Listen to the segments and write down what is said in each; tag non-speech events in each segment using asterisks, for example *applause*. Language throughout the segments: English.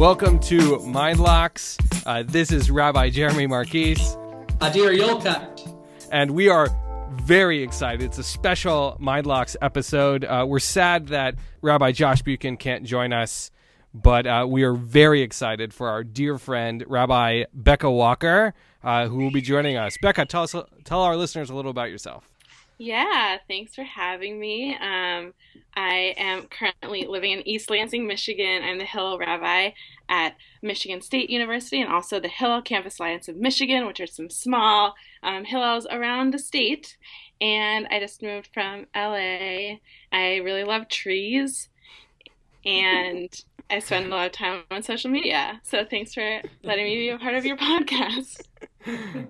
Welcome to Mindlocks. Uh, this is Rabbi Jeremy Marquise. Adir Yolkat. And we are very excited. It's a special Mindlocks episode. Uh, we're sad that Rabbi Josh Buchan can't join us, but uh, we are very excited for our dear friend, Rabbi Becca Walker, uh, who will be joining us. Becca, tell, us, tell our listeners a little about yourself. Yeah, thanks for having me. Um, I am currently living in East Lansing, Michigan. I'm the Hillel Rabbi at Michigan State University and also the Hillel Campus Alliance of Michigan, which are some small um, Hillels around the state. And I just moved from LA. I really love trees and I spend a lot of time on social media. So thanks for letting me be a part of your podcast. *laughs*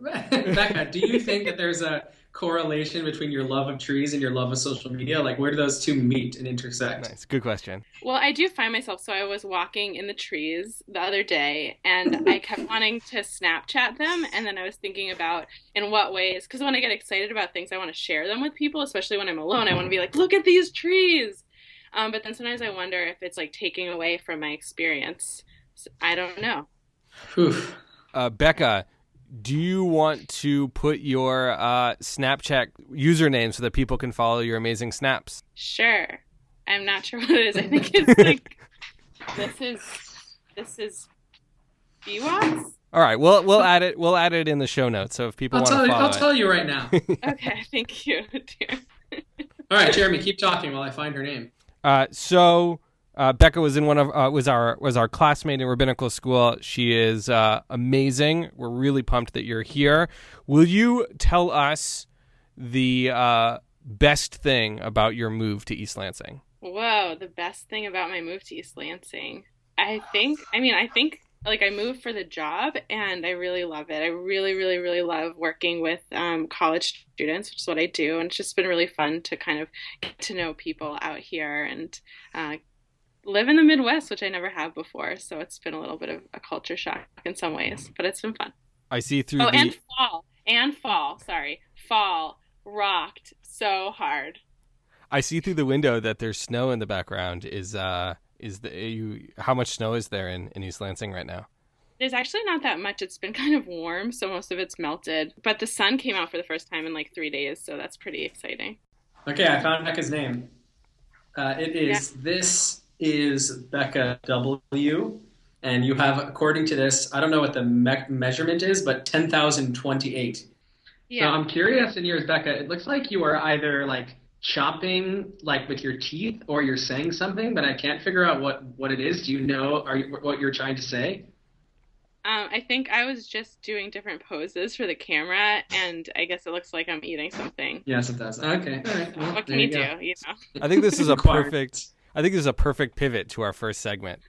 Becca, do you think that there's a correlation between your love of trees and your love of social media? Like, where do those two meet and intersect? Nice. Good question. Well, I do find myself. So I was walking in the trees the other day and I kept wanting to Snapchat them. And then I was thinking about in what ways, because when I get excited about things, I want to share them with people, especially when I'm alone. I want to be like, look at these trees. Um, but then sometimes I wonder if it's like taking away from my experience. So I don't know. Uh, Becca, do you want to put your uh, Snapchat username so that people can follow your amazing snaps? Sure. I'm not sure what it is. I think it's like *laughs* this is this is BWAS. All right, we'll we'll add it. We'll add it in the show notes. So if people I'll want tell to you, I'll it. tell you right now. *laughs* okay, thank you, dear. All right, Jeremy, keep talking while I find her name. Uh, so uh, Becca was in one of uh, was our was our classmate in rabbinical school. She is uh, amazing. We're really pumped that you're here. Will you tell us the uh, best thing about your move to East Lansing? Whoa, the best thing about my move to East Lansing. I think, I mean, I think like I moved for the job and I really love it. I really, really, really love working with um, college students, which is what I do. And it's just been really fun to kind of get to know people out here and uh, live in the Midwest, which I never have before. So it's been a little bit of a culture shock in some ways, but it's been fun. I see through Oh, the. and fall. And fall. Sorry. Fall rocked so hard. I see through the window that there's snow in the background. Is uh is the you how much snow is there in, in East Lansing right now? There's actually not that much. It's been *laughs* kind of warm, so most of it's melted. But the sun came out for the first time in like three days, so that's pretty exciting. Okay, I found Becca's name. Uh, it is this is Becca W, and you have according to this, I don't know what the me- measurement is, but ten thousand twenty-eight. Yeah. So I'm curious in yours, Becca. It looks like you are either like chopping like with your teeth or you're saying something, but I can't figure out what what it is. Do you know are you, what you're trying to say? um, I think I was just doing different poses for the camera, and I guess it looks like I'm eating something. Yes, it does. Okay. All right. Well, What can there you do? You know. I think this is *laughs* a perfect. I think this is a perfect pivot to our first segment.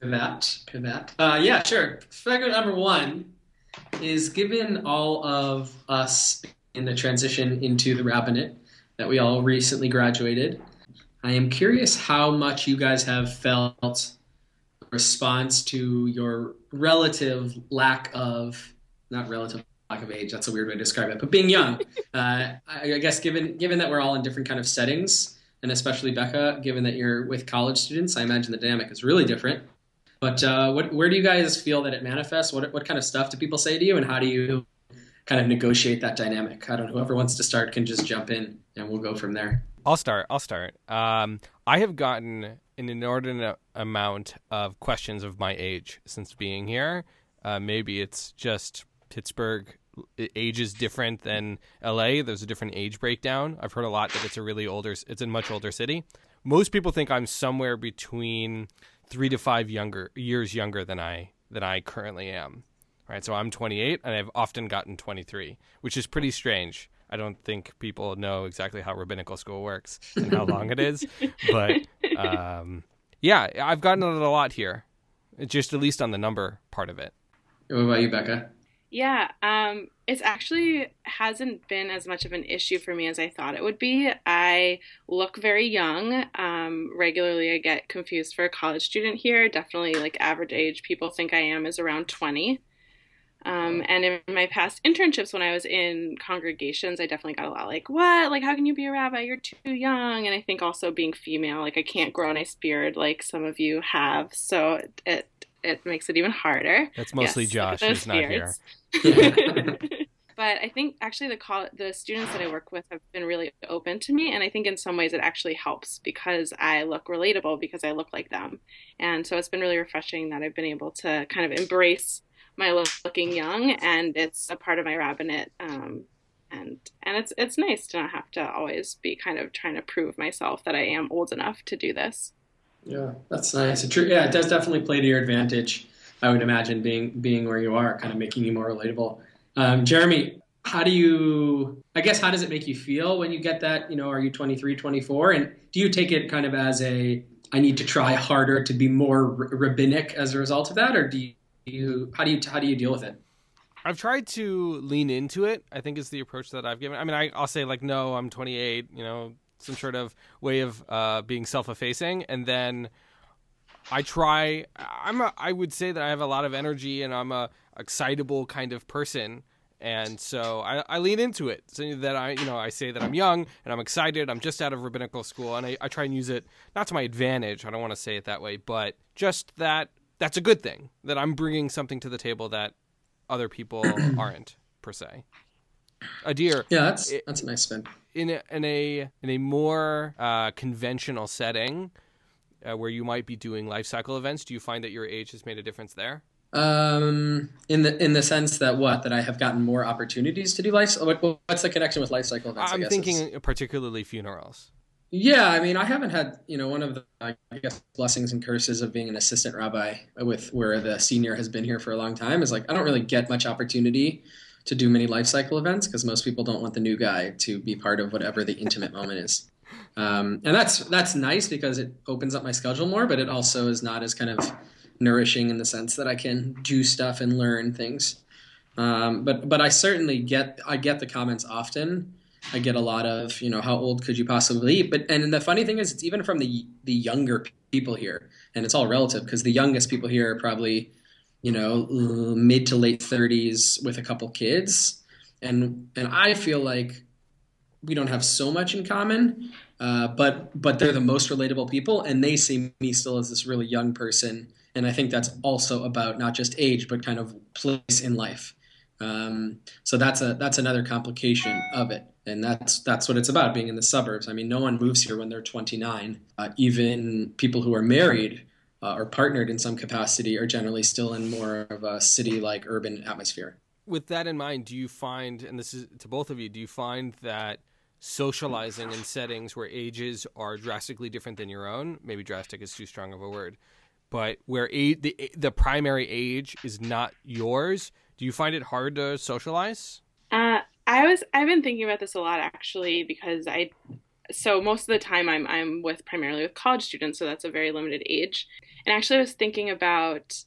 Pivot, pivot. Uh, yeah, sure. Segment number one is given all of us in the transition into the rabbinate that we all recently graduated. I am curious how much you guys have felt response to your relative lack of not relative lack of age. That's a weird way to describe it, but being young. *laughs* uh, I, I guess given given that we're all in different kind of settings, and especially Becca, given that you're with college students, I imagine the dynamic is really different. But uh, what, where do you guys feel that it manifests? What, what kind of stuff do people say to you, and how do you kind of negotiate that dynamic? I don't know. Whoever wants to start can just jump in, and we'll go from there. I'll start. I'll start. Um, I have gotten an inordinate amount of questions of my age since being here. Uh, maybe it's just Pittsburgh. Age is different than LA. There's a different age breakdown. I've heard a lot that it's a really older. It's a much older city. Most people think I'm somewhere between three to five younger years younger than I than I currently am. Right. So I'm 28, and I've often gotten 23, which is pretty strange. I don't think people know exactly how rabbinical school works and how long it is, *laughs* but um, yeah, I've gotten it a lot here, just at least on the number part of it. What about you, Becca? Yeah, um, it's actually hasn't been as much of an issue for me as I thought it would be. I look very young. Um, regularly, I get confused for a college student here. Definitely, like average age people think I am is around 20. Um, and in my past internships, when I was in congregations, I definitely got a lot like, "What? Like, how can you be a rabbi? You're too young." And I think also being female, like, I can't grow a nice beard like some of you have, so it it makes it even harder. That's mostly yes, Josh who's not here. *laughs* *laughs* but I think actually the call, the students that I work with have been really open to me, and I think in some ways it actually helps because I look relatable because I look like them, and so it's been really refreshing that I've been able to kind of embrace my looking young, and it's a part of my rabbinate. Um, and and it's it's nice to not have to always be kind of trying to prove myself that I am old enough to do this. Yeah, that's nice. It, yeah, it does definitely play to your advantage. I would imagine being being where you are, kind of making you more relatable. Um, Jeremy, how do you? I guess how does it make you feel when you get that? You know, are you 23, 24, and do you take it kind of as a I need to try harder to be more rabbinic as a result of that, or do you? How do you? How do you deal with it? I've tried to lean into it. I think is the approach that I've given. I mean, I, will say like, no, I'm 28. You know, some sort of way of uh, being self-effacing, and then I try. I'm. A, I would say that I have a lot of energy, and I'm a excitable kind of person, and so I, I lean into it. So that I, you know, I say that I'm young and I'm excited. I'm just out of rabbinical school, and I, I try and use it not to my advantage. I don't want to say it that way, but just that that's a good thing that I'm bringing something to the table that other people *clears throat* aren't per se. Adir. Yeah, that's that's a nice spin in a, in a in a more uh, conventional setting uh, where you might be doing life cycle events, do you find that your age has made a difference there? Um, in the in the sense that what that I have gotten more opportunities to do life. What's the connection with life cycle events? I'm thinking is? particularly funerals. Yeah, I mean, I haven't had you know one of the I guess blessings and curses of being an assistant rabbi with where the senior has been here for a long time is like I don't really get much opportunity to do many life cycle events because most people don't want the new guy to be part of whatever the intimate moment is. Um, and that's that's nice because it opens up my schedule more, but it also is not as kind of nourishing in the sense that I can do stuff and learn things. Um, but but I certainly get I get the comments often. I get a lot of you know how old could you possibly be? But and the funny thing is it's even from the the younger people here, and it's all relative because the youngest people here are probably you know, mid to late 30s with a couple kids. And and I feel like we don't have so much in common, uh, but but they're the most relatable people, and they see me still as this really young person. And I think that's also about not just age, but kind of place in life. Um, so that's a that's another complication of it, and that's that's what it's about being in the suburbs. I mean, no one moves here when they're 29. Uh, even people who are married uh, or partnered in some capacity are generally still in more of a city like urban atmosphere. With that in mind, do you find, and this is to both of you, do you find that socializing in settings where ages are drastically different than your own, maybe drastic is too strong of a word, but where a, the, the primary age is not yours, do you find it hard to socialize? Uh, I was I've been thinking about this a lot actually because I so most of the time I'm I'm with primarily with college students, so that's a very limited age. And actually, I was thinking about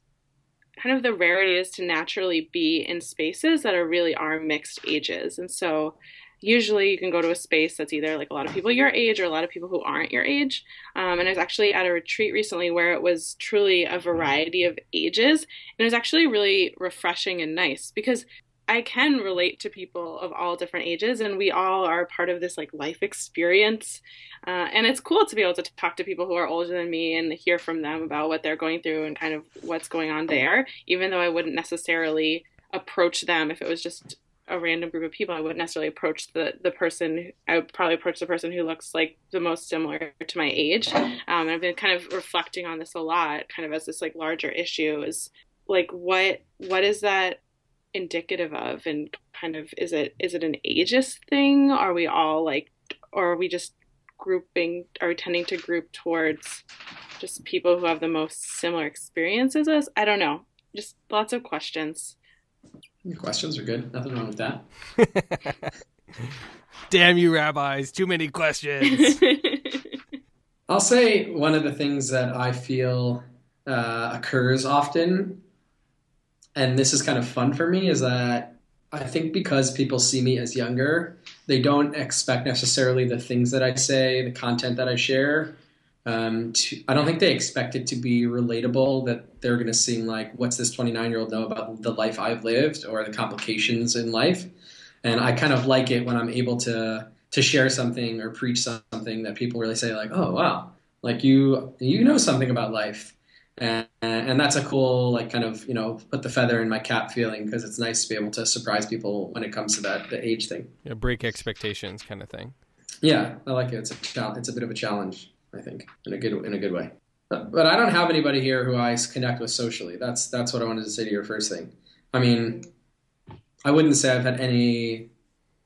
kind of the rarity is to naturally be in spaces that are really are mixed ages, and so usually you can go to a space that's either like a lot of people your age or a lot of people who aren't your age. Um, and I was actually at a retreat recently where it was truly a variety of ages. And it was actually really refreshing and nice because I can relate to people of all different ages, and we all are part of this like life experience. Uh, and it's cool to be able to talk to people who are older than me and hear from them about what they're going through and kind of what's going on there. Even though I wouldn't necessarily approach them if it was just a random group of people, I wouldn't necessarily approach the the person. I would probably approach the person who looks like the most similar to my age. Um, and I've been kind of reflecting on this a lot, kind of as this like larger issue is like what what is that indicative of and kind of is it is it an ageist thing? Are we all like or are we just grouping are we tending to group towards just people who have the most similar experiences as i don't know. Just lots of questions. Questions are good. Nothing wrong with that. *laughs* Damn you rabbis. Too many questions. *laughs* I'll say one of the things that i feel uh, occurs often and this is kind of fun for me, is that I think because people see me as younger, they don't expect necessarily the things that I say, the content that I share Um, to, I don't think they expect it to be relatable. That they're going to sing like, "What's this 29 year old know about the life I've lived or the complications in life?" And I kind of like it when I'm able to to share something or preach something that people really say like, "Oh wow, like you you know something about life." And, and that's a cool like kind of you know put the feather in my cap feeling because it's nice to be able to surprise people when it comes to that the age thing. Yeah, break expectations kind of thing. Yeah, I like it. It's a it's a bit of a challenge, I think, in a good in a good way. But, but I don't have anybody here who I connect with socially. That's that's what I wanted to say to your first thing. I mean, I wouldn't say I've had any.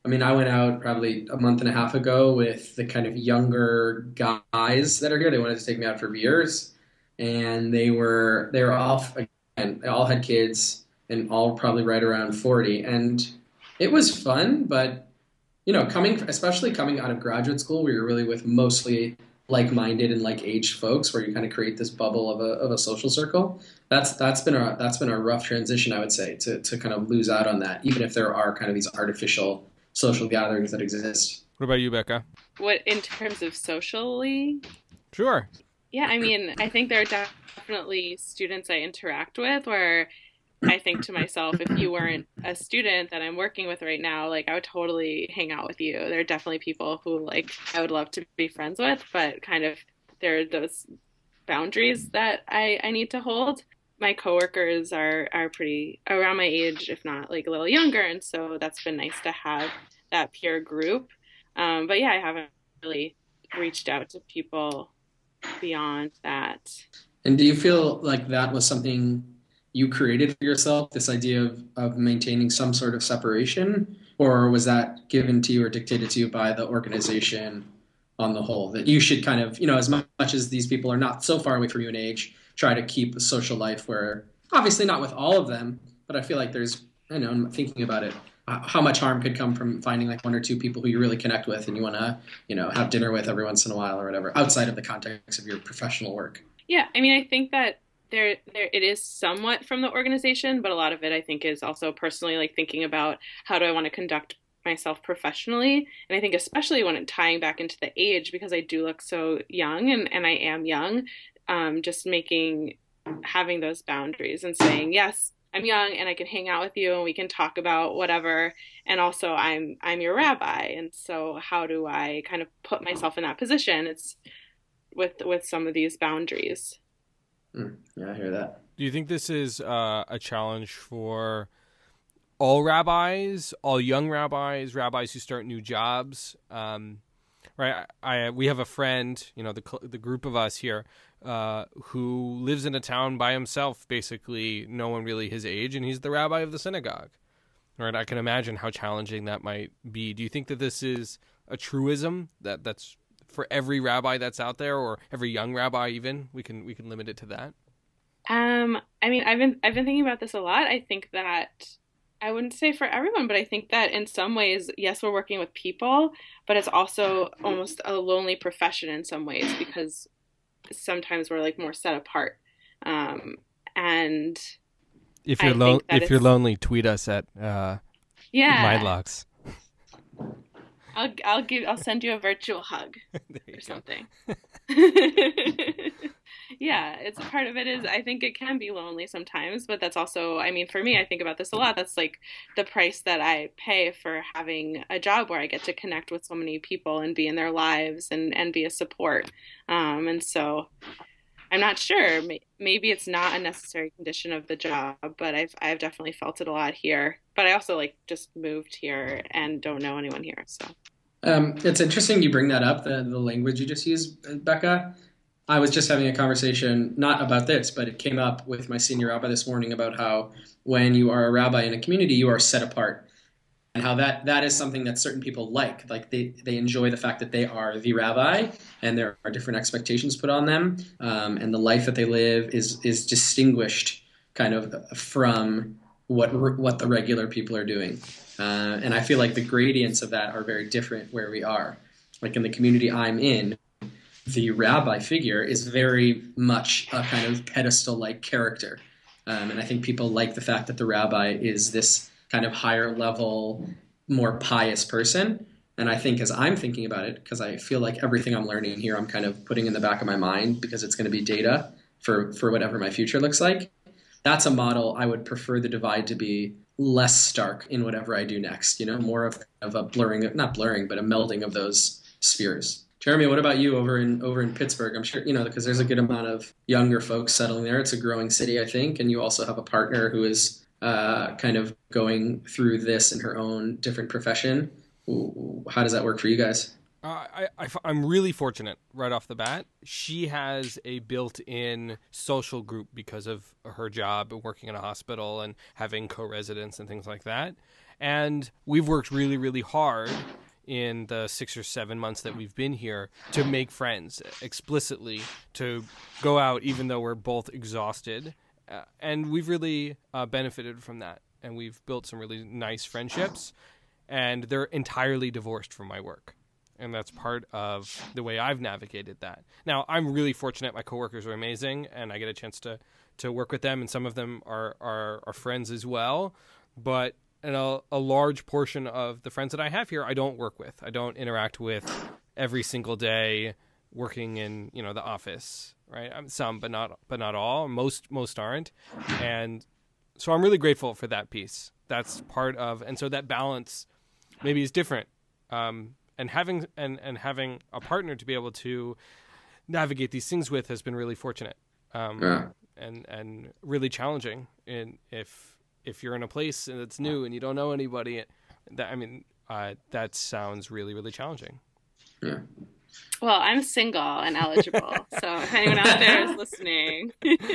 I mean, I went out probably a month and a half ago with the kind of younger guys that are here. They wanted to take me out for beers, and they were they were all again. They all had kids, and all probably right around forty, and it was fun, but you know, coming especially coming out of graduate school where you're really with mostly like-minded and like-aged folks, where you kind of create this bubble of a of a social circle. That's that's been a that's been a rough transition, I would say, to to kind of lose out on that, even if there are kind of these artificial social gatherings that exist. What about you, Becca? What in terms of socially? Sure. Yeah, I mean, I think there are definitely students I interact with where I think to myself, if you weren't a student that I'm working with right now, like I would totally hang out with you. There are definitely people who like I would love to be friends with, but kind of there are those boundaries that I, I need to hold. My coworkers are are pretty around my age, if not like a little younger, and so that's been nice to have that peer group. Um, but yeah, I haven't really reached out to people beyond that. And do you feel like that was something you created for yourself this idea of, of maintaining some sort of separation or was that given to you or dictated to you by the organization on the whole that you should kind of you know as much as these people are not so far away from you in age try to keep a social life where obviously not with all of them but i feel like there's i know i'm thinking about it how much harm could come from finding like one or two people who you really connect with and you want to you know have dinner with every once in a while or whatever outside of the context of your professional work? Yeah i mean i think that there there it is somewhat from the organization but a lot of it i think is also personally like thinking about how do i want to conduct myself professionally? And i think especially when it tying back into the age because i do look so young and, and i am young um, just making having those boundaries and saying yes i'm young and i can hang out with you and we can talk about whatever. And also i'm i'm your rabbi. And so how do i kind of put myself in that position? It's with with some of these boundaries. Mm, yeah, I hear that. Do you think this is uh, a challenge for all rabbis, all young rabbis, rabbis who start new jobs? Um, right, I, I, we have a friend, you know, the the group of us here, uh, who lives in a town by himself. Basically, no one really his age, and he's the rabbi of the synagogue. Right, I can imagine how challenging that might be. Do you think that this is a truism that that's for every rabbi that's out there, or every young rabbi even? We can we can limit it to that. Um, I mean, I've been I've been thinking about this a lot. I think that I wouldn't say for everyone, but I think that in some ways, yes, we're working with people, but it's also almost a lonely profession in some ways because sometimes we're like more set apart. Um, and if you're lo- if you're lonely, tweet us at uh, yeah Mindlocks. I'll I'll give I'll send you a virtual hug *laughs* or something. *laughs* *laughs* yeah, it's a part of it is I think it can be lonely sometimes, but that's also I mean for me I think about this a lot. That's like the price that I pay for having a job where I get to connect with so many people and be in their lives and and be a support. Um, and so I'm not sure. Maybe it's not a necessary condition of the job, but I've I've definitely felt it a lot here. But I also like just moved here and don't know anyone here. So um, it's interesting you bring that up. The the language you just used, Becca. I was just having a conversation not about this, but it came up with my senior rabbi this morning about how when you are a rabbi in a community, you are set apart. And how that that is something that certain people like. Like they they enjoy the fact that they are the rabbi and there are different expectations put on them um, and the life that they live is is distinguished kind of from what what the regular people are doing. Uh, and i feel like the gradients of that are very different where we are. Like in the community i'm in the rabbi figure is very much a kind of pedestal like character um, and i think people like the fact that the rabbi is this kind of higher level, more pious person. And I think as I'm thinking about it, because I feel like everything I'm learning here, I'm kind of putting in the back of my mind because it's going to be data for, for whatever my future looks like. That's a model I would prefer the divide to be less stark in whatever I do next, you know, more of, of a blurring, not blurring, but a melding of those spheres. Jeremy, what about you over in over in Pittsburgh? I'm sure you know because there's a good amount of younger folks settling there. It's a growing city, I think, and you also have a partner who is uh, kind of going through this in her own different profession. How does that work for you guys? Uh, I, I, I'm really fortunate right off the bat. She has a built in social group because of her job and working in a hospital and having co residents and things like that. And we've worked really, really hard in the six or seven months that we've been here to make friends explicitly, to go out even though we're both exhausted. Uh, and we've really uh, benefited from that. And we've built some really nice friendships. And they're entirely divorced from my work. And that's part of the way I've navigated that. Now, I'm really fortunate. My coworkers are amazing, and I get a chance to, to work with them. And some of them are, are, are friends as well. But and a, a large portion of the friends that I have here, I don't work with. I don't interact with every single day working in you know the office right? I'm some but not but not all. Most most aren't. And so i'm really grateful for that piece. That's part of and so that balance maybe is different. Um, and having and and having a partner to be able to navigate these things with has been really fortunate. Um, yeah. and and really challenging in if if you're in a place and that's new and you don't know anybody, that I mean, uh, that sounds really really challenging. Yeah. Well, I'm single and eligible, *laughs* so if anyone out there is listening,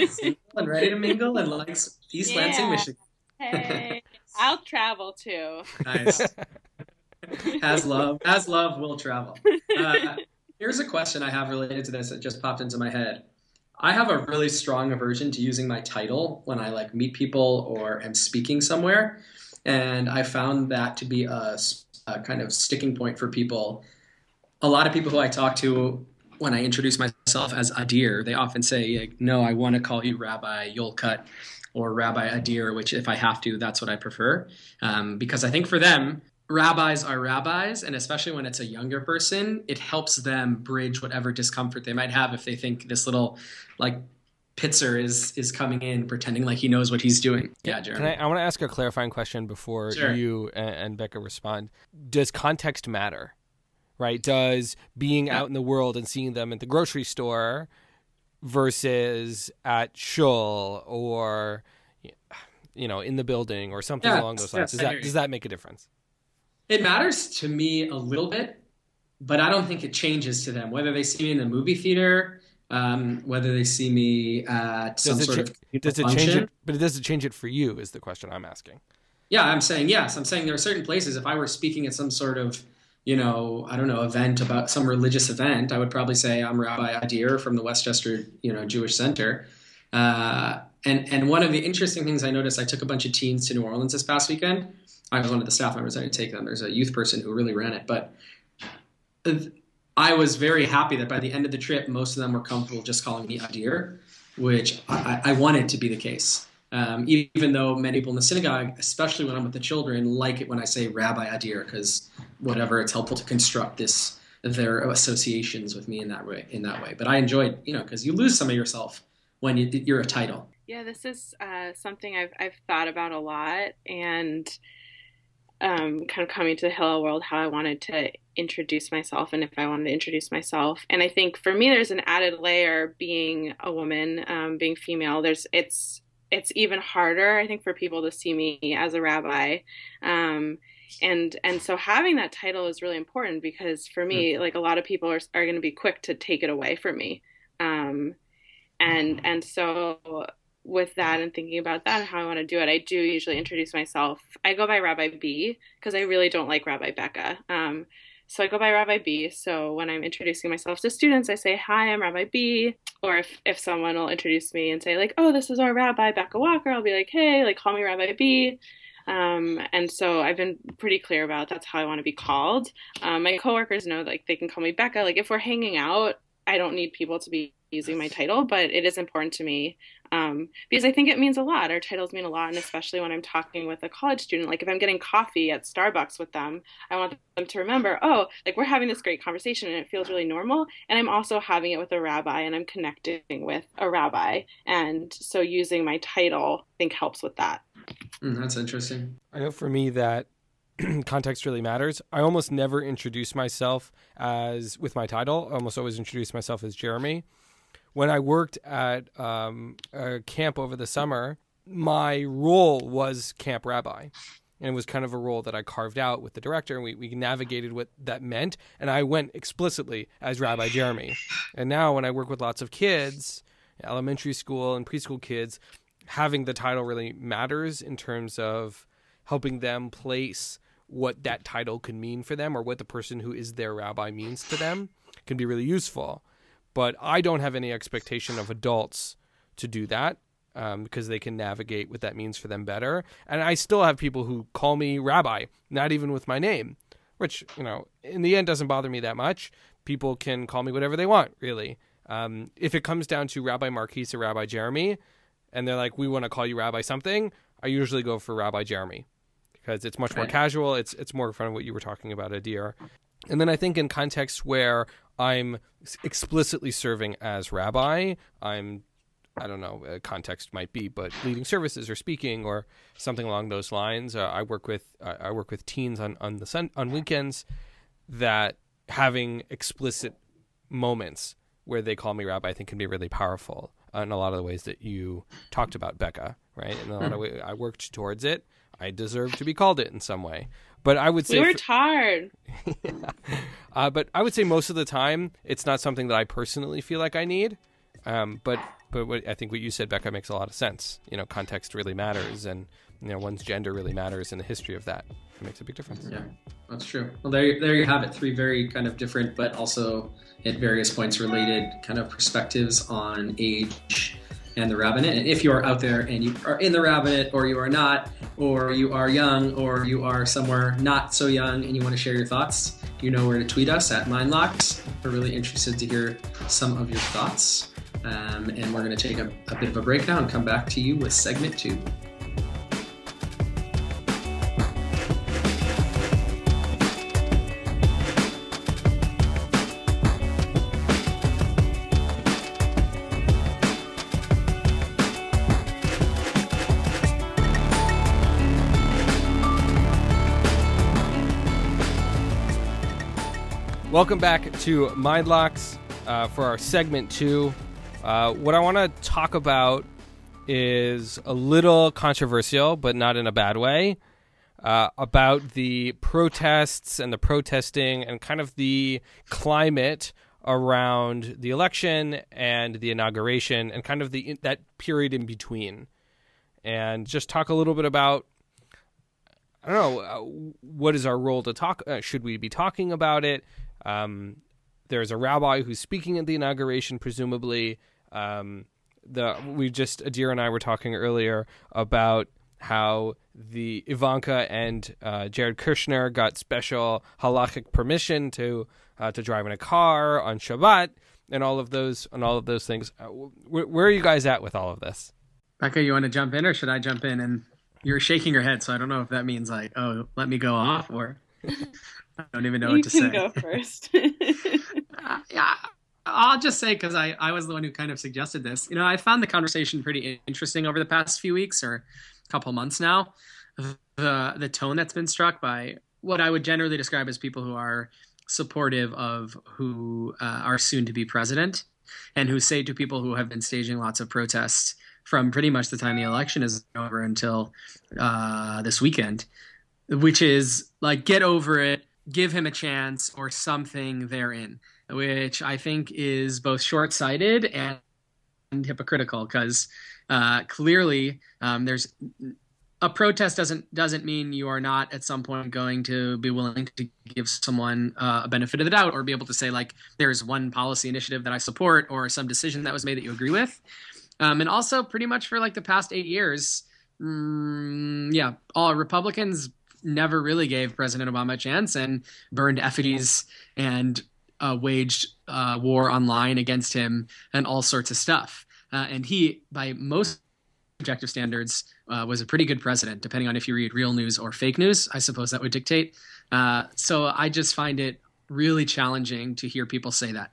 single and ready to mingle and likes East yeah. Lansing, Michigan. hey, *laughs* I'll travel too. Nice. *laughs* as love, as love will travel. Uh, here's a question I have related to this that just popped into my head. I have a really strong aversion to using my title when I like meet people or am speaking somewhere, and I found that to be a, a kind of sticking point for people. A lot of people who I talk to when I introduce myself as Adir, they often say, like, "No, I want to call you Rabbi Yolcut." Or Rabbi Adir, which if I have to, that's what I prefer. Um, because I think for them, rabbis are rabbis, and especially when it's a younger person, it helps them bridge whatever discomfort they might have if they think this little like pisher is is coming in pretending like he knows what he's doing. Yeah, Jeremy. I, I, want to ask a clarifying question before sure. you and, and, Becca respond. Does context matter? Right? Does being yeah. out in the world and seeing them at the grocery store versus at shul or you know in the building or something yeah, along those lines does that does that make a difference? It matters to me a little bit, but I don't think it changes to them. Whether they see me in the movie theater, um, whether they see me at does some sort cha- of does it function. change it? But does it change it for you? Is the question I'm asking. Yeah, I'm saying yes. I'm saying there are certain places. If I were speaking at some sort of, you know, I don't know, event about some religious event, I would probably say I'm Rabbi Adir from the Westchester, you know, Jewish Center. Uh, and and one of the interesting things I noticed, I took a bunch of teens to New Orleans this past weekend, I was one of the staff members. I didn't take them. There's a youth person who really ran it, but I was very happy that by the end of the trip, most of them were comfortable just calling me Adir, which I, I wanted to be the case. Um, even though many people in the synagogue, especially when I'm with the children, like it when I say Rabbi Adir because whatever, it's helpful to construct this their associations with me in that way. In that way, but I enjoyed, you know, because you lose some of yourself when you, you're a title. Yeah, this is uh, something I've I've thought about a lot, and um, kind of coming to the Hillel world, how I wanted to introduce myself and if I wanted to introduce myself. And I think for me, there's an added layer being a woman, um, being female. There's it's it's even harder, I think, for people to see me as a rabbi. Um, and and so having that title is really important because for me, mm-hmm. like a lot of people are are going to be quick to take it away from me. Um, and and so with that and thinking about that and how I want to do it, I do usually introduce myself. I go by Rabbi B because I really don't like Rabbi Becca. Um, so I go by Rabbi B. So when I'm introducing myself to students, I say, "Hi, I'm Rabbi B." Or if if someone will introduce me and say like, "Oh, this is our Rabbi Becca Walker," I'll be like, "Hey, like call me Rabbi B." Um, and so I've been pretty clear about that's how I want to be called. Um, my coworkers know like they can call me Becca. Like if we're hanging out, I don't need people to be using my title, but it is important to me um, because I think it means a lot. Our titles mean a lot, and especially when I'm talking with a college student, like if I'm getting coffee at Starbucks with them, I want them to remember, oh, like we're having this great conversation and it feels really normal. And I'm also having it with a rabbi and I'm connecting with a rabbi. And so using my title, I think, helps with that. Mm, that's interesting. I know for me that *clears throat* context really matters. I almost never introduce myself as with my title. I almost always introduce myself as Jeremy when I worked at um, a camp over the summer, my role was camp rabbi. And it was kind of a role that I carved out with the director, and we, we navigated what that meant. And I went explicitly as Rabbi Jeremy. And now, when I work with lots of kids, elementary school and preschool kids, having the title really matters in terms of helping them place what that title can mean for them or what the person who is their rabbi means to them can be really useful but I don't have any expectation of adults to do that um, because they can navigate what that means for them better. And I still have people who call me rabbi, not even with my name, which, you know, in the end doesn't bother me that much. People can call me whatever they want, really. Um, if it comes down to Rabbi Marquise or Rabbi Jeremy, and they're like, we want to call you Rabbi something, I usually go for Rabbi Jeremy because it's much more casual. It's it's more in front of what you were talking about, Adir. And then I think in contexts where I'm explicitly serving as rabbi, I'm I don't know, a context might be, but leading services or speaking or something along those lines. Uh, I work with uh, I work with teens on on the sun, on weekends that having explicit moments where they call me rabbi, I think can be really powerful in a lot of the ways that you talked about, Becca. Right, in a lot of hmm. ways, I worked towards it. I deserve to be called it in some way. But I would say we worked for, hard. yeah. *laughs* uh, but I would say most of the time it's not something that I personally feel like I need. Um, but but what, I think what you said, Becca, makes a lot of sense. You know, context really matters, and you know one's gender really matters in the history of that. It makes a big difference. Yeah, that's true. Well, there there you have it. Three very kind of different, but also at various points related kind of perspectives on age and the rabbinate. And if you are out there and you are in the rabbinate, or you are not, or you are young, or you are somewhere not so young and you want to share your thoughts, you know where to tweet us at MindLocks. We're really interested to hear some of your thoughts. Um, and we're going to take a, a bit of a break now and come back to you with segment two. Welcome back to Mindlocks uh, for our segment two. Uh, what I want to talk about is a little controversial, but not in a bad way, uh, about the protests and the protesting and kind of the climate around the election and the inauguration and kind of the that period in between, and just talk a little bit about I don't know uh, what is our role to talk. Uh, should we be talking about it? Um, there's a rabbi who's speaking at the inauguration, presumably. Um, the we just Adir and I were talking earlier about how the Ivanka and uh, Jared Kushner got special halachic permission to uh, to drive in a car on Shabbat and all of those and all of those things. Uh, where, where, are you guys at with all of this? Becca, you want to jump in or should I jump in? And you're shaking your head, so I don't know if that means like, oh, let me go off or. *laughs* I don't even know you what to say. You can go *laughs* first. uh, yeah, I'll just say because I, I was the one who kind of suggested this. You know, I found the conversation pretty interesting over the past few weeks or a couple months now. The the tone that's been struck by what I would generally describe as people who are supportive of who uh, are soon to be president, and who say to people who have been staging lots of protests from pretty much the time the election is over until uh, this weekend, which is like get over it give him a chance or something therein, which I think is both short sighted and, and hypocritical because uh, clearly um, there's a protest doesn't doesn't mean you are not at some point going to be willing to give someone uh, a benefit of the doubt or be able to say like there's one policy initiative that I support or some decision that was made that you agree with. Um, and also pretty much for like the past eight years, mm, yeah, all Republicans never really gave President Obama a chance and burned effigies and uh, waged uh, war online against him and all sorts of stuff. Uh, and he, by most objective standards, uh, was a pretty good president, depending on if you read real news or fake news. I suppose that would dictate. Uh, so I just find it really challenging to hear people say that.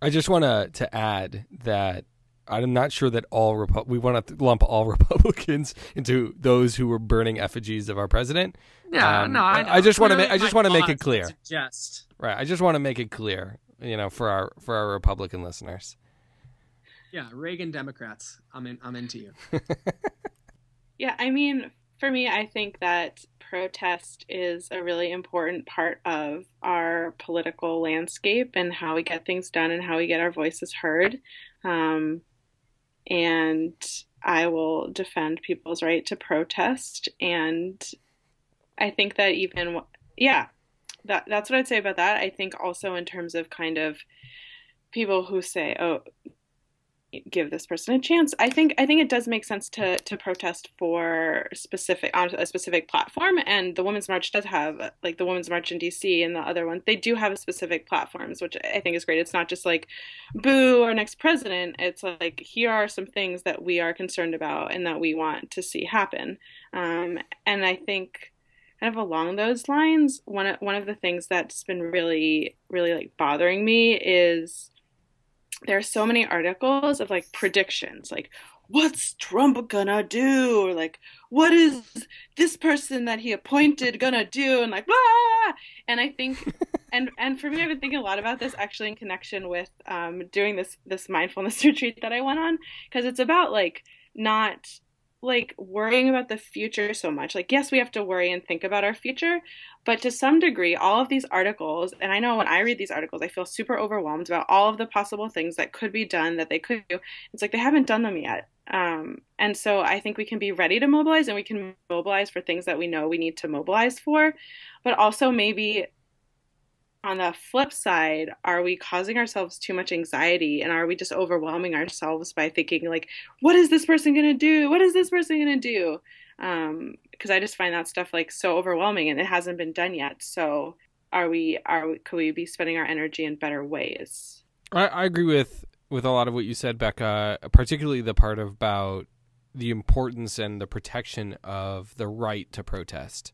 I just want to to add that I'm not sure that all Repu- we want to lump all *laughs* Republicans into those who were burning effigies of our president. Yeah, um, no, I, I just want to I just want to make it clear. Just right. I just want to make it clear, you know, for our for our Republican listeners. Yeah, Reagan Democrats. I'm in. I'm into you. *laughs* yeah, I mean, for me, I think that protest is a really important part of our political landscape and how we get things done and how we get our voices heard. Um, and I will defend people's right to protest. And I think that even, yeah, that that's what I'd say about that. I think also in terms of kind of people who say, oh, give this person a chance. I think I think it does make sense to to protest for specific on a specific platform, and the Women's March does have like the Women's March in DC and the other one. They do have specific platforms, which I think is great. It's not just like boo our next president. It's like here are some things that we are concerned about and that we want to see happen. Um, and I think kind of along those lines, one of, one of the things that's been really really like bothering me is there are so many articles of like predictions, like what's Trump gonna do? Or like, what is this person that he appointed gonna do? And like, blah. And I think, *laughs* and and for me, I've been thinking a lot about this actually in connection with um, doing this this mindfulness *laughs* retreat that I went on because it's about like not like worrying about the future so much. Like, yes, we have to worry and think about our future, but to some degree, all of these articles, and I know when I read these articles, I feel super overwhelmed about all of the possible things that could be done that they could do. It's like they haven't done them yet. Um, and so I think we can be ready to mobilize and we can mobilize for things that we know we need to mobilize for, but also maybe on the flip side, are we causing ourselves too much anxiety and are we just overwhelming ourselves by thinking like, what is this person gonna do? What is this person gonna do? Um, because I just find that stuff like so overwhelming and it hasn't been done yet. So are we are we, could we be spending our energy in better ways? I, I agree with with a lot of what you said, Becca, particularly the part about the importance and the protection of the right to protest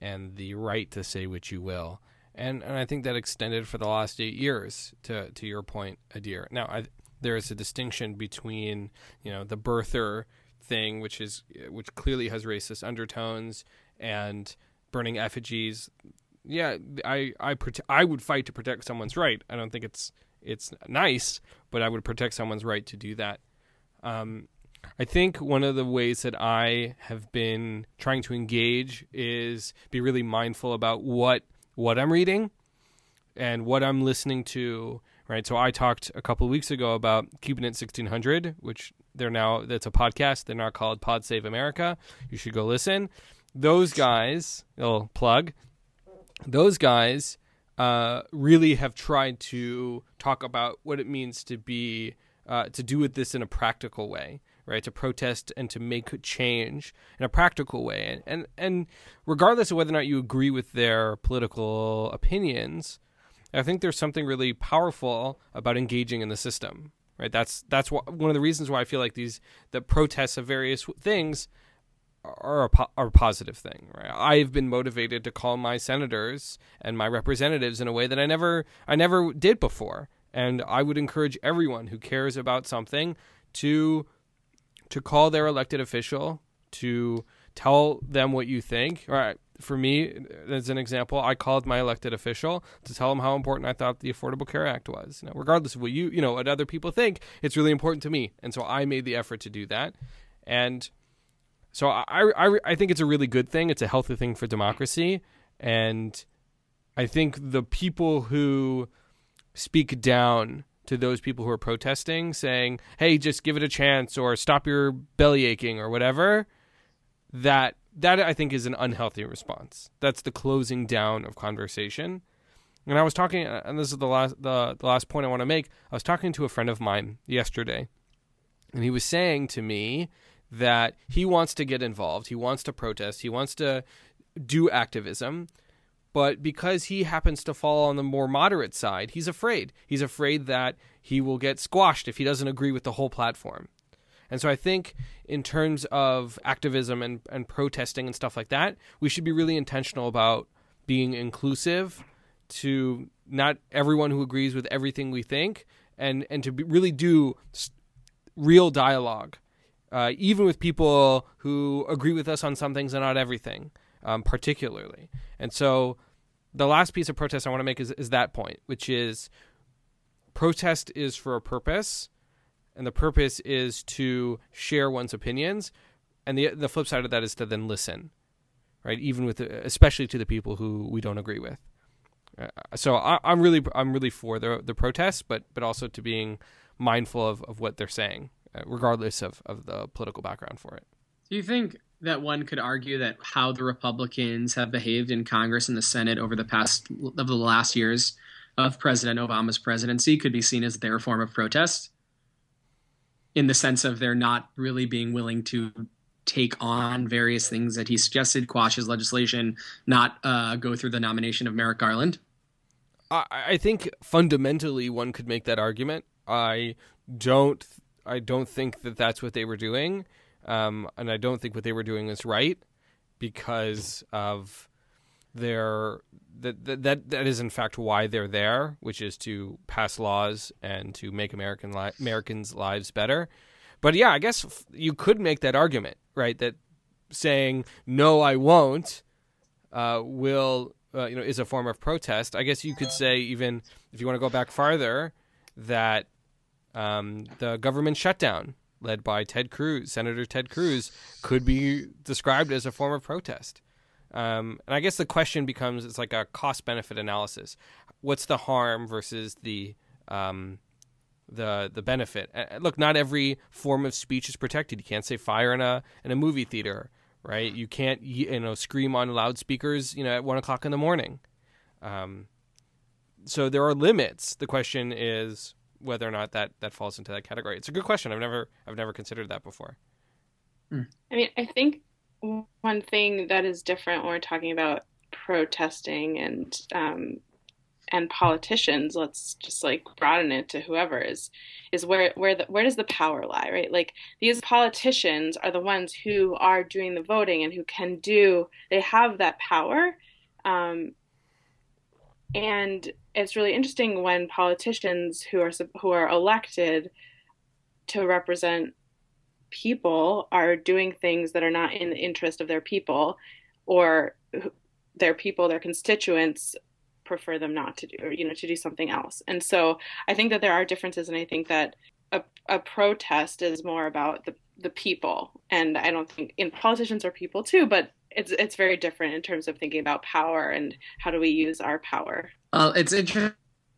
and the right to say what you will and and I think that extended for the last eight years. To to your point, Adir. Now, I, there is a distinction between you know the birther thing, which is which clearly has racist undertones, and burning effigies. Yeah, I I prote- I would fight to protect someone's right. I don't think it's it's nice, but I would protect someone's right to do that. Um, I think one of the ways that I have been trying to engage is be really mindful about what what I'm reading and what I'm listening to. Right. So I talked a couple weeks ago about keeping it 1600, which they're now, that's a podcast. They're now called Pod Save America. You should go listen. Those guys, little plug, those guys uh, really have tried to talk about what it means to be, uh, to do with this in a practical way right? To protest and to make change in a practical way. And, and, and regardless of whether or not you agree with their political opinions, I think there's something really powerful about engaging in the system, right? That's that's one of the reasons why I feel like these the protests of various things are a, are a positive thing, right? I've been motivated to call my senators and my representatives in a way that I never I never did before, and I would encourage everyone who cares about something to to call their elected official to tell them what you think. All right. For me, as an example, I called my elected official to tell them how important I thought the Affordable Care Act was. Now, regardless of what you, you know, what other people think, it's really important to me, and so I made the effort to do that. And so I, I, I think it's a really good thing. It's a healthy thing for democracy, and I think the people who speak down to those people who are protesting, saying, "Hey, just give it a chance," or "Stop your belly aching," or whatever. That that I think is an unhealthy response. That's the closing down of conversation. And I was talking, uh, and this is the last the, the last point I want to make. I was talking to a friend of mine yesterday, and he was saying to me that he wants to get involved. He wants to protest. He wants to do activism, but because he happens to fall on the more moderate side, he's afraid. He's afraid that he will get squashed if he doesn't agree with the whole platform. And so I think in terms of activism and, and protesting and stuff like that, we should be really intentional about being inclusive to not everyone who agrees with everything we think and, and to be, really do real dialogue, uh, even with people who agree with us on some things and not everything, um, particularly. And so the last piece of protest I want to make is, is that point, which is protest is for a purpose and the purpose is to share one's opinions. And the the flip side of that is to then listen right? Even with especially to the people who we don't agree with. Uh, so I, am really I'm really for the the protests but but also to being mindful of, of what they're saying uh, regardless of, of the political background for it. Do you think that one could argue that how the Republicans have behaved in Congress and the Senate over the past of the last years of President Obama's presidency could be seen as their form of protest in the sense of they're not really being willing to take on various things that he suggested, quash his legislation, not uh, go through the nomination of Merrick Garland? I, I think fundamentally one could make that argument. I don't. I don't think that that's what they were doing, um, and I don't think what they were doing was right because of their that, that that is in fact why they're there, which is to pass laws and to make American li- Americans' lives better. But yeah, I guess you could make that argument, right? That saying no, I won't, uh, will uh, you know is a form of protest. I guess you could say even if you want to go back farther that um, the government shutdown led by Ted Cruz, Senator Ted Cruz, could be described as a form of protest. Um, and I guess the question becomes it's like a cost benefit analysis. What's the harm versus the um, the the benefit? Uh, look, not every form of speech is protected. You can't say fire in a in a movie theater, right? You can't you know scream on loudspeakers, you know, at one o'clock in the morning. Um, so there are limits. The question is whether or not that that falls into that category. It's a good question. I've never I've never considered that before. I mean, I think one thing that is different when we're talking about protesting and um, and politicians let's just like broaden it to whoever is is where where the, where does the power lie right like these politicians are the ones who are doing the voting and who can do they have that power um, and it's really interesting when politicians who are who are elected to represent people are doing things that are not in the interest of their people or their people their constituents prefer them not to do or you know to do something else. And so i think that there are differences and i think that a, a protest is more about the the people. And i don't think in politicians are people too but it's it's very different in terms of thinking about power and how do we use our power uh, it's interesting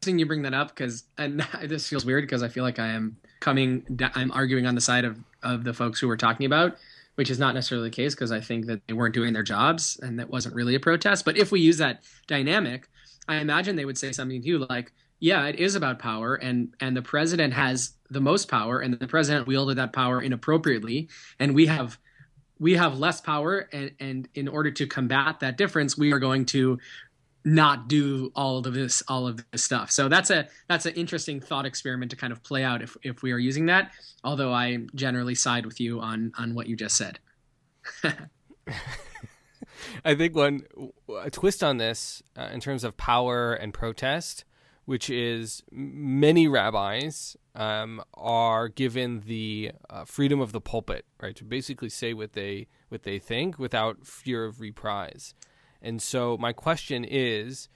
you bring that up because and *laughs* this feels weird because i feel like i am coming i'm arguing on the side of of the folks who we're talking about, which is not necessarily the case because I think that they weren't doing their jobs and that wasn't really a protest. But if we use that dynamic, I imagine they would say something to you like, yeah, it is about power and and the president has the most power and the president wielded that power inappropriately and we have we have less power and and in order to combat that difference we are going to not do all of this all of this stuff. So that's a that's an interesting thought experiment to kind of play out if if we are using that although i generally side with you on on what you just said. *laughs* I think one a twist on this uh, in terms of power and protest which is many rabbis um, are given the uh, freedom of the pulpit right to basically say what they what they think without fear of reprise and so my question is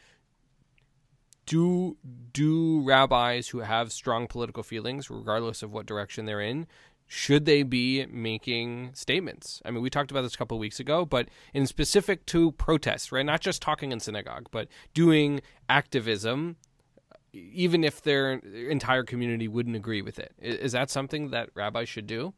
do do rabbis who have strong political feelings regardless of what direction they're in should they be making statements? I mean, we talked about this a couple of weeks ago, but in specific to protests, right? Not just talking in synagogue, but doing activism, even if their entire community wouldn't agree with it. Is that something that rabbis should do?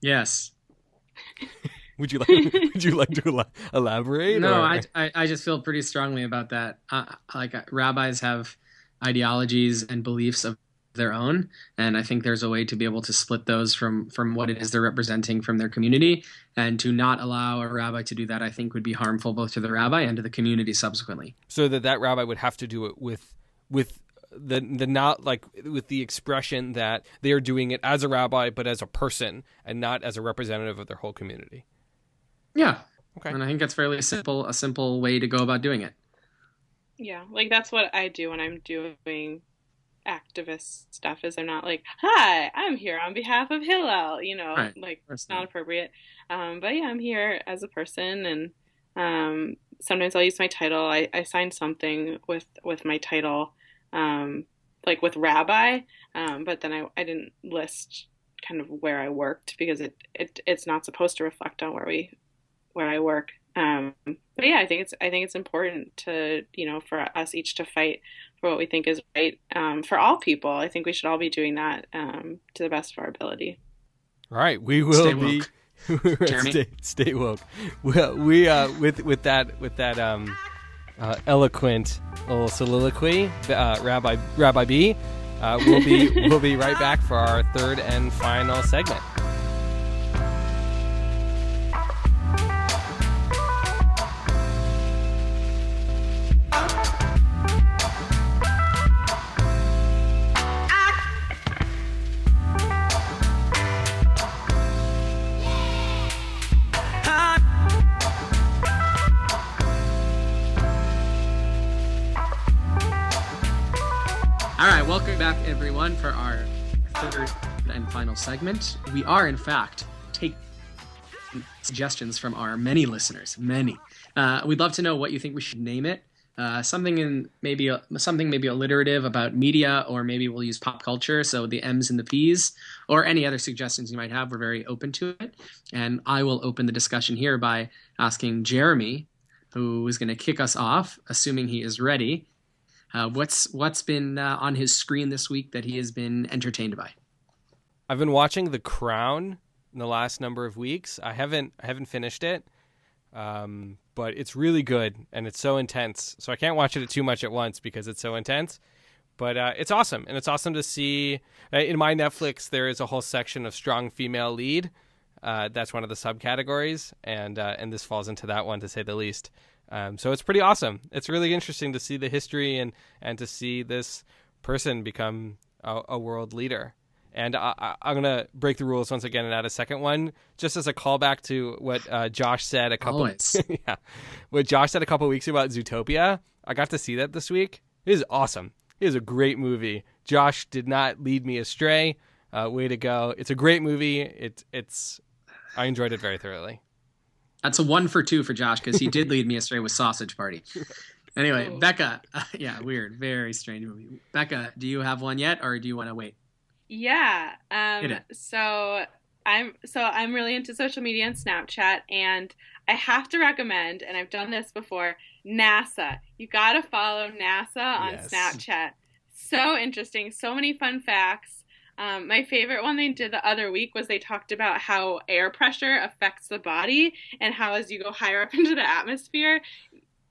Yes. *laughs* Would you like Would you like to elaborate? No, I, I, I just feel pretty strongly about that. Uh, like uh, rabbis have ideologies and beliefs of their own and i think there's a way to be able to split those from from what it is they're representing from their community and to not allow a rabbi to do that i think would be harmful both to the rabbi and to the community subsequently so that that rabbi would have to do it with with the the not like with the expression that they are doing it as a rabbi but as a person and not as a representative of their whole community. Yeah. Okay. And i think that's fairly simple a simple way to go about doing it. Yeah. Like that's what i do when i'm doing activist stuff is I'm not like, hi, I'm here on behalf of Hillel, you know, right. like it's not. appropriate. Um, but yeah, I'm here as a person and um, sometimes I'll use my title. I, I signed something with, with my title, um, like with rabbi, um, but then I, I didn't list kind of where I worked because it, it it's not supposed to reflect on where we where I work. Um, but yeah, I think it's I think it's important to you know for us each to fight for what we think is right um, for all people. I think we should all be doing that um, to the best of our ability. All right, we will stay be *laughs* stay, stay, woke. We, we uh, with with that with that um, uh, eloquent little soliloquy, uh, Rabbi Rabbi B. Uh, we'll be we'll be right *laughs* back for our third and final segment. Segment. We are, in fact, taking suggestions from our many listeners. Many. Uh, we'd love to know what you think we should name it. Uh, something in maybe a, something maybe alliterative about media, or maybe we'll use pop culture. So the M's and the P's, or any other suggestions you might have. We're very open to it. And I will open the discussion here by asking Jeremy, who is going to kick us off, assuming he is ready. Uh, what's what's been uh, on his screen this week that he has been entertained by? I've been watching The Crown in the last number of weeks. I haven't I haven't finished it, um, but it's really good and it's so intense. So I can't watch it too much at once because it's so intense. But uh, it's awesome, and it's awesome to see. Uh, in my Netflix, there is a whole section of strong female lead. Uh, that's one of the subcategories, and uh, and this falls into that one to say the least. Um, so it's pretty awesome. It's really interesting to see the history and and to see this person become a, a world leader. And I, am gonna break the rules once again and add a second one, just as a callback to what uh, Josh said a couple. *laughs* yeah, what Josh said a couple weeks ago about Zootopia. I got to see that this week. It is awesome. It is a great movie. Josh did not lead me astray. Uh, way to go! It's a great movie. It's it's. I enjoyed it very thoroughly. That's a one for two for Josh because he did lead me astray with Sausage Party. Anyway, oh. Becca, uh, *laughs* yeah, weird, very strange movie. Becca, do you have one yet, or do you want to wait? Yeah. Um, so I'm so I'm really into social media and Snapchat, and I have to recommend, and I've done this before, NASA. You got to follow NASA on yes. Snapchat. So interesting, so many fun facts. Um, my favorite one they did the other week was they talked about how air pressure affects the body and how as you go higher up *laughs* into the atmosphere,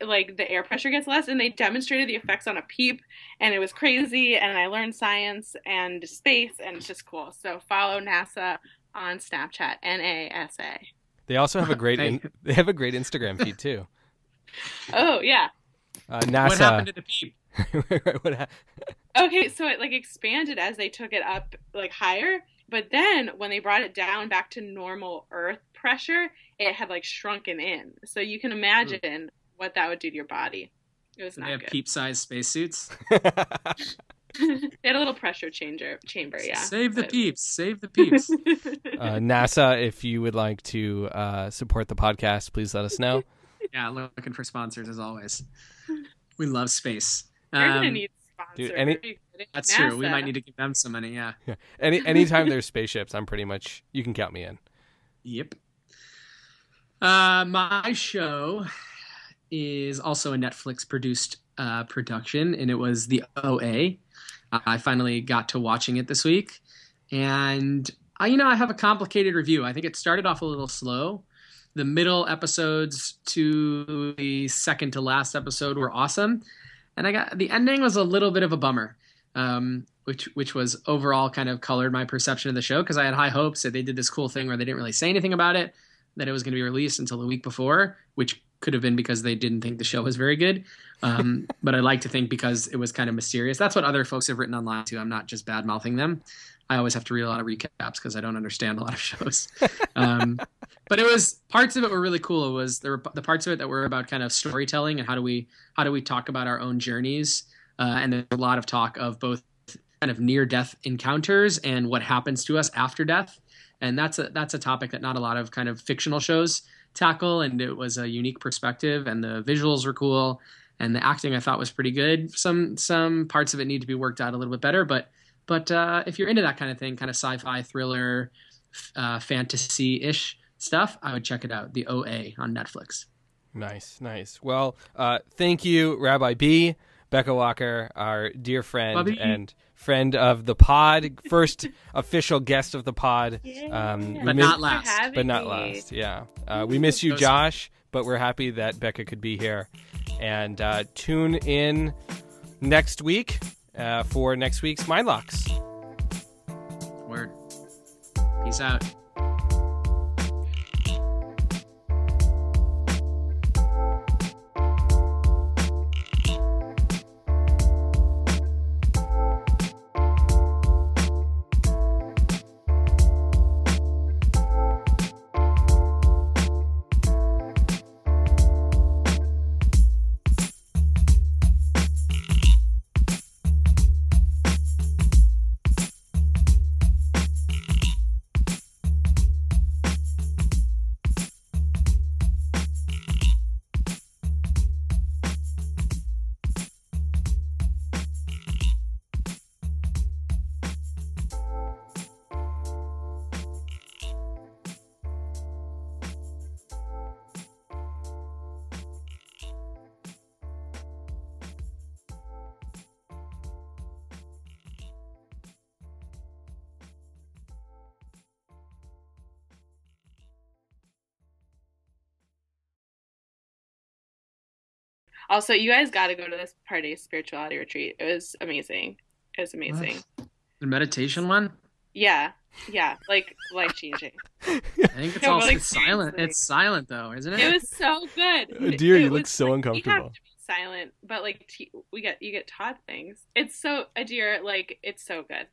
like the air pressure gets less and they demonstrated the effects on a peep and it was crazy and I learned science and space and it's just cool. So follow NASA on Snapchat, N A S A. They also have a great in, they have a great Instagram feed too. *laughs* Oh yeah. Uh, NASA. What happened to the peep? *laughs* okay, so it like expanded as they took it up like higher, but then when they brought it down back to normal Earth pressure, it had like shrunken in. So you can imagine mm. What that would do to your body. It was not they have good. peep-sized spacesuits. *laughs* *laughs* they had a little pressure changer chamber, yeah. Save the but... peeps! Save the peeps! *laughs* uh, NASA, if you would like to uh, support the podcast, please let us know. yeah, looking for sponsors as always. We love space. You're um, gonna need sponsors. Dude, any, that's NASA. true. We might need to give them some money. Yeah. yeah. Any anytime there's spaceships, I'm pretty much you can count me in. Yep. Uh, my show is also a Netflix produced uh, production, and it was the OA. I finally got to watching it this week, and I, you know, I have a complicated review. I think it started off a little slow. The middle episodes to the second to last episode were awesome, and I got the ending was a little bit of a bummer. Um, which which was overall kind of colored my perception of the show because I had high hopes that they did this cool thing where they didn't really say anything about it, that it was going to be released until the week before, which could have been because they didn't think the show was very good. Um, *laughs* but I like to think because it was kind of mysterious. That's what other folks have written online too. I'm not just bad mouthing them. I always have to read a lot of recaps because I don't understand a lot of shows. *laughs* Um, but it was parts of it were really cool. It was there were the parts of it that were about kind of storytelling and how do we how do we talk about our own journeys. Uh, and there's a lot of talk of both kind of near death encounters and what happens to us after death. And that's a that's a topic that not a lot of kind of fictional shows tackle. And it was a unique perspective, and the visuals were cool, and the acting I thought was pretty good. Some some parts of it need to be worked out a little bit better, but but uh, if you're into that kind of thing, kind of sci-fi thriller, uh, fantasy-ish stuff, I would check it out. The OA on Netflix. Nice, nice. Well, uh, thank you, Rabbi B. Becca Walker, our dear friend Bobby. and friend of the pod, *laughs* first official guest of the pod. Um, But miss- not last. For having but not last. Yeah, uh, we miss you, Josh, but we're happy that Becca could be here. And uh, tune in next week uh, for next week's Mind Locks. Word. Peace out. Also, you guys got to go to this party spirituality retreat. It was amazing. It was amazing. The meditation one. Yeah, yeah, like life changing. *laughs* I think it's No, all like, it's silent. It's silent though, isn't it? It was so good. Oh, dear, It you look so like, We uncomfortable. have to be silent, but like t- we get you get taught things. It's so, a dear, like it's so good.